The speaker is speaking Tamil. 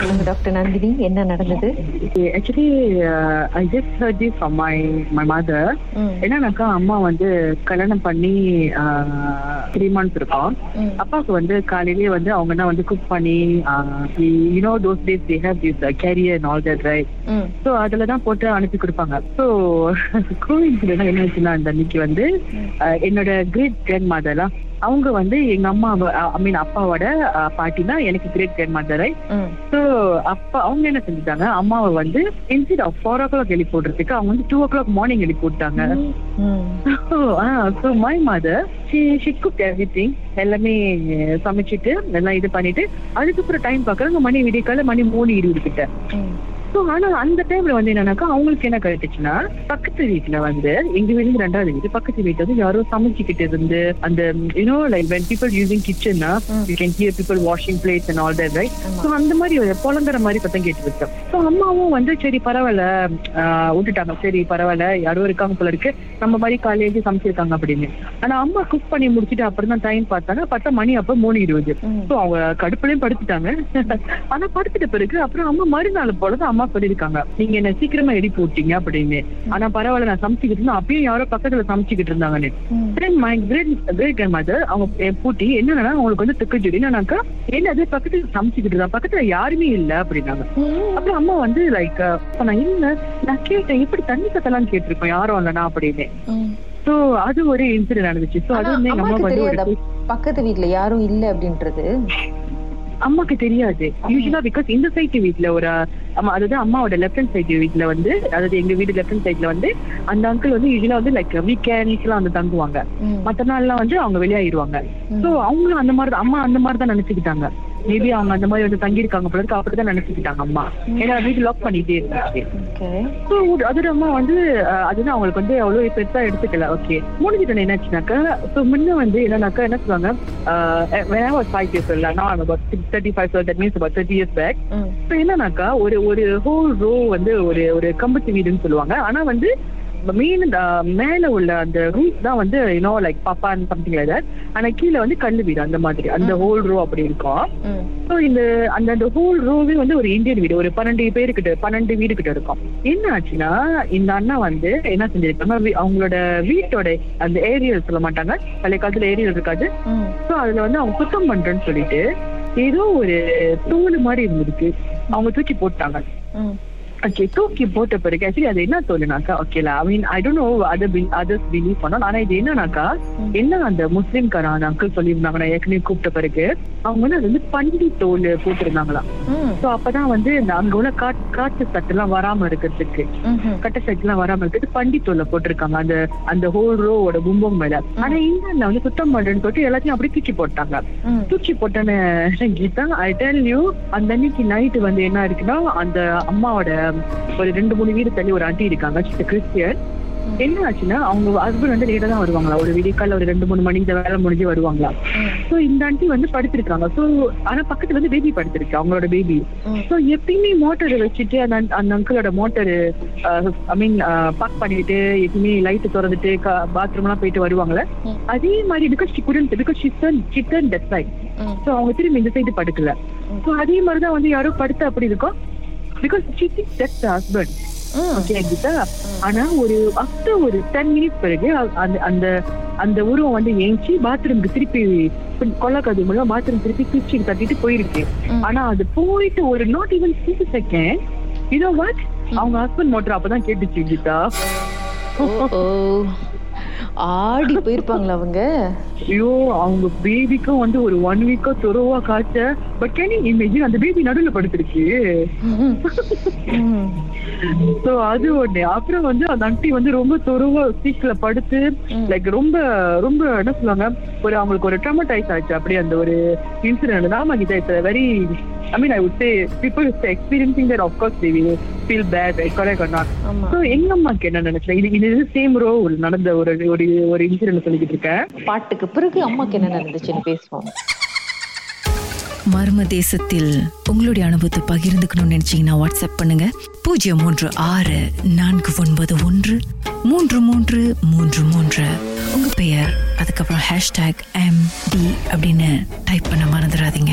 சொல்லுங்க டாக்டர் நந்தினி என்ன நடந்தது actually I just hurt my my mother ம். என்னன்னாக்கா அம்மா வந்து கல்யாணம் பண்ணி த்ரீ மந்த்ஸ் இருக்கும் ம். அப்பாவுக்கு வந்து காலையிலேயே வந்து அவங்க என்ன வந்து குக் பண்ணி you know those days they have this carrier and all that right hmm. So அதுல தான் போட்டு அனுப்பி கொடுப்பாங்க ஸோ கோவின்சிடென்ட் என்ன ஆச்சுன்னா அந்த அன்னைக்கு வந்து அஹ், என்னோட கிரேட் கிராண்ட் மதர்லாம் அவங்க வந்து எங்க அம்மா ஐ மீன் அப்பாவோட பாட்டினா எனக்கு கிரேட் கிராண்ட் மதர். ஸோ அப்பா அவங்க என்ன செஞ்சுட்டாங்க அம்மாவை வந்து instead of four o'clock எழுப்பி போடுறதுக்கு அவங்க வந்து டூ ஓ கிளாக் மார்னிங் எழுப்பி விட்டாங்க ம். So my mother she she cook everything எல்லாமே சமைச்சிட்டு எல்லாம் இது பண்ணிட்டு அதுக்கப்புறம் டைம் பார்க்குறாங்க மணி விடிய கால மணி மூணு இருபது கிட்ட. ஸோ ஆனா அந்த டைம்ல வந்து என்னன்னாக்கா அவங்களுக்கு என்ன கழிட்டுச்சுன்னா பக்கத்து வீட்டுல வந்து எங்க வீடு ரெண்டாவது வீடு பக்கத்து வீட்டுல வந்து யாரோ சமைச்சுக்கிட்டு இருந்து அந்த you know like when people using கிச்சன்னா you can hear people washing plates and all that right. So அந்த மாதிரி ஒரு புலங்குற மாதிரி பத்தம் கேட்டு இருக்கோம் ஸோ அம்மாவும் வந்து சரி பரவாயில்ல விட்டுட்டாங்க. சரி பரவாயில்ல யாரோ இருக்காங்க போல இருக்கு. நம்ம மாதிரி காலையில சமைச்சிருக்காங்க அப்படின்னு. ஆனா அம்மா குக் பண்ணி முடிச்சுட்டு அப்புறம் தான் டைம் பார்த்தாங்க. பார்த்தா மணி அப்ப மூணு இருபது. ஸோ அவங்க கடுப்புலயும் படுத்துட்டாங்க. ஆனா படுத்துட்ட பிறகு அப்புறம் அம்மா மறுநாள் போலதான் அம்மா சொல்லியிருக்காங்க. நீங்க என்ன சீக்கிரமா எழுப்பி விட்டீங்க அப்படின்னு. ஆனா பரவாயில்ல நான் சமைச்சுக்கிட்டு இருந்தேன். அப்பயும் யாரோ பக்கத்துல சமைச்சுக்கிட்டு இருந்தாங்கன்னு. ம். My great great grandmother அவங்க பூட்டி என்னன்னா அவங்களுக்கு வந்து துக்கு ஜோடி? என்னன்னாக்கா என்னது பக்கத்துல சமைச்சுக்கிட்டு இருந்தா பக்கத்துல யாருமே இல்ல அப்படின்னாங்க. அப்புறம் அம்மா வந்து லைக் நான் இல்ல நான் கேட்டேன் எப்படி தண்ணி கத்தலாம் கேட்டிருக்கோம்? யாரும் இல்லைனா அப்படின்னு. சோ அது ஒரு இன்சிடென்ட் நடந்துச்சு. சோ அது வந்து எங்க அம்மா வந்து பக்கத்து வீட்ல யாரும் இல்ல அப்படின்றது? அம்மாக்கு தெரியாது. யூஸ்வலா பிகாஸ் இந்த சைடு வீட்ல ஒரு அம்மா அதாவது அம்மாவோட லெஃப்ட் ஹேண்ட் சைடு வீட்ல வந்து அதாவது எங்க வீடு லெஃப்ட் ஹேண்ட் சைடுல வந்து அந்த அங்கிள் வந்து யூஸ்வலா வந்து லைக் வீக்கெண்ட்ஸ் எல்லாம் வந்து தங்குவாங்க. ம். மத்த நாள்லாம் வந்து அவங்க வெளியாயிருவாங்க சோ அவங்களும் அந்த மாதிரி அம்மா அந்த மாதிரி தான் நினைச்சுக்கிட்டாங்க. மேபி அவங்க அந்த மாதிரி வந்து தங்கி இருக்காங்க போல இருக்கு. அப்படிதான் நினைச்சுக்கிட்டாங்க அம்மா. ஏன்னா வீட்டு லாக் பண்ணிட்டே இருந்துச்சு. அதோட அம்மா வந்து அதுதான் அவங்களுக்கு வந்து அவ்வளவு பெருசா எடுத்துக்கல. ஓகே முடிஞ்சிட்டு என்னாச்சுனாக்கா ஸோ முன்ன வந்து என்னன்னாக்கா என்ன சொல்லுவாங்க ஃபைவ் இயர்ஸ் இல்லை நான் thirty five that means about thirty years back. So என்னன்னாக்கா ஒரு ஒரு ஹோல் ரோ வந்து ஒரு ஒரு கம்பத்து வீடுன்னு சொல்லுவாங்க. ஆனா வந்து மெயின் மேல உள்ள அந்த ரூட் தான் வந்து யூனோ லைக் பாப்பான் சம்திங் லைக் தட் ஆனா கீழே வந்து கல்லு வீடு அந்த மாதிரி. அந்த ஹோல் ரோ அப்படி இருக்கும். ஸோ இந்த அந்த அந்த ஹோல் ரோவே வந்து ஒரு இந்தியன் வீடு. ஒரு பன்னெண்டு பேருக்கிட்ட பன்னெண்டு வீடு கிட்ட இருக்கும். என்ன ஆச்சுன்னா இந்த அண்ணா வந்து என்ன செஞ்சிருக்காங்க? அவங்களோட வீட்டோட அந்த ஏரியல் சொல்ல மாட்டாங்க. பழைய காலத்துல ஏரியல் இருக்காது. ஸோ அதுல வந்து அவங்க சுத்தம் பண்றேன்னு சொல்லிட்டு ஏதோ ஒரு தோல் மாதிரி இருந்திருக்கு. அவங்க தூக்கி போட்டாங்க. ஓகே தூக்கி போட்ட பிறகு ஆக்சுவலி அது என்ன தோலுனாக்கா ஓகேல I mean I don't know other others believe பண்ணோம் ஆனா இது என்னன்னாக்கா என்ன அந்த முஸ்லீம்கார அந்த அங்கிள் சொல்லியிருந்தாங்க நான் ஏற்கனவே கூப்பிட்ட பிறகு அவங்க வந்து அது வந்து பண்டி தோல் போட்டிருந்தாங்களாம். சோ அப்பதான் வந்து இந்த அங்க உள்ள காட் காற்று சத்து எல்லாம் வராம இருக்கிறதுக்கு. கட்ட சத்து எல்லாம் வராம இருக்கிறது பண்டி தோல்ல போட்டிருக்காங்க அந்த அந்த ஹோல் ரோவோட கும்பம் மேல. ஆனா இங்கிலாந்துல வந்து சுத்தம் பண்றேன்னு சொல்லிட்டு எல்லாத்தையும் அப்படியே தூக்கி போட்டாங்க. தூக்கி போட்டேன்னு கீதா ஐ டெல் யூ அந்த அன்னைக்கு நைட்டு வந்து என்ன இருக்குன்னா அந்த அம்மாவோட ஒரு ரெண்டு மூணு வீடு தள்ளி ஒரு ஆண்டி இருக்காங்க கிறிஸ்டியன் என்ன ஆச்சுன்னா அவங்க ஹஸ்பண்ட் வந்து லேட்டா தான் வருவாங்களா? ஒரு விடிக்கால ஒரு ரெண்டு மூணு மணிக்கு இந்த வேலை முடிஞ்சு வருவாங்களா? சோ இந்த ஆண்டி வந்து படுத்திருக்காங்க. சோ ஆனா பக்கத்துல வந்து பேபி படுத்திருக்கு அவங்களோட பேபி சோ எப்பயுமே மோட்டர் வச்சுட்டு அந்த அந்த அங்கிளோட மோட்டர் ஐ மீன் பார்க் பண்ணிட்டு எப்பயுமே லைட் திறந்துட்டு பாத்ரூம் எல்லாம் போயிட்டு வருவாங்கல்ல? அதே மாதிரி பிகாஸ் ஷி குடன் பிகாஸ் ஷிட்டன் ஷிட்டன் டெத் சைட் சோ அவங்க திரும்பி இந்த சைடு படுக்கல. சோ அதே மாதிரிதான் வந்து யாரோ படுத்து அப்படி இருக்கும்? Because she thinks that's husband hmm. Okay Geetha ஆனா ஒரு ஆஃப்டர் ஒரு டென் மினிட்ஸ் பிறகு அந்த அந்த அந்த உருவம் வந்து ஏஞ்சி பாத்ரூம்க்கு திருப்பி கொள்ளக்காது மூலம் பாத்ரூம் திருப்பி கிச்சன் தட்டிட்டு போயிருக்கு. ஆனா அது போயிட்டு ஒரு நாட் ஈவன் சிக்ஸ் செகண்ட் இதோ வாட் அவங்க ஹஸ்பண்ட் மோட்டர் அப்பதான் கேட்டுச்சு கீதா. ஆடி போயிருப்பாங்களா அவங்க? ஐயோ அவங்க பேபிக்கும் வந்து ஒரு ஒன் வீக்கா துறவா காய்ச்ச பட் கேன் இமேஜின் அந்த பேபி நடுவுல படுத்துருக்கு. சோ அது ஒண்ணு. அப்புறம் வந்து அந்த அண்டி வந்து ரொம்ப துறவா சீட்ல படுத்து. லைக் ரொம்ப ரொம்ப என்ன சொல்லுவாங்க? ஒரு அவங்களுக்கு ஒரு ட்ரமடைஸ் ஆச்சு அப்படியே அந்த ஒரு இன்சிடென்ட் நாம கிட்ட it's very I mean I would say people experiencing that of course they will feel bad correct or not so எங்க அம்மாக்கு என்ன நினைச்சேன் இது இது சேம் ரோ நடந்த ஒரு ஒரு ஒரு இன்சிடென்ட் சொல்லிக்கிட்டு இருக்கேன். பாட்டுக்கு பிறகு அம்மாக்கு என்ன நடந்துச்சுன்னு பேசுவோம். மர்ம தேசத்தில் உங்களுடைய அனுபவத்தை பகிர்ந்துக்கணும்னு நினைச்சீங்கன்னா வாட்ஸ்அப் பண்ணுங்க. பூஜ்ஜியம் மூன்று ஆறு நான்கு ஒன்பது ஒன்று மூன்று மூன்று மூன்று மூன்று. உங்க பெயர் அதுக்கப்புறம் ஹேஷ்டேக் எம் டி அப்படின்னு டைப் பண்ண மறந்துடாதீங்க.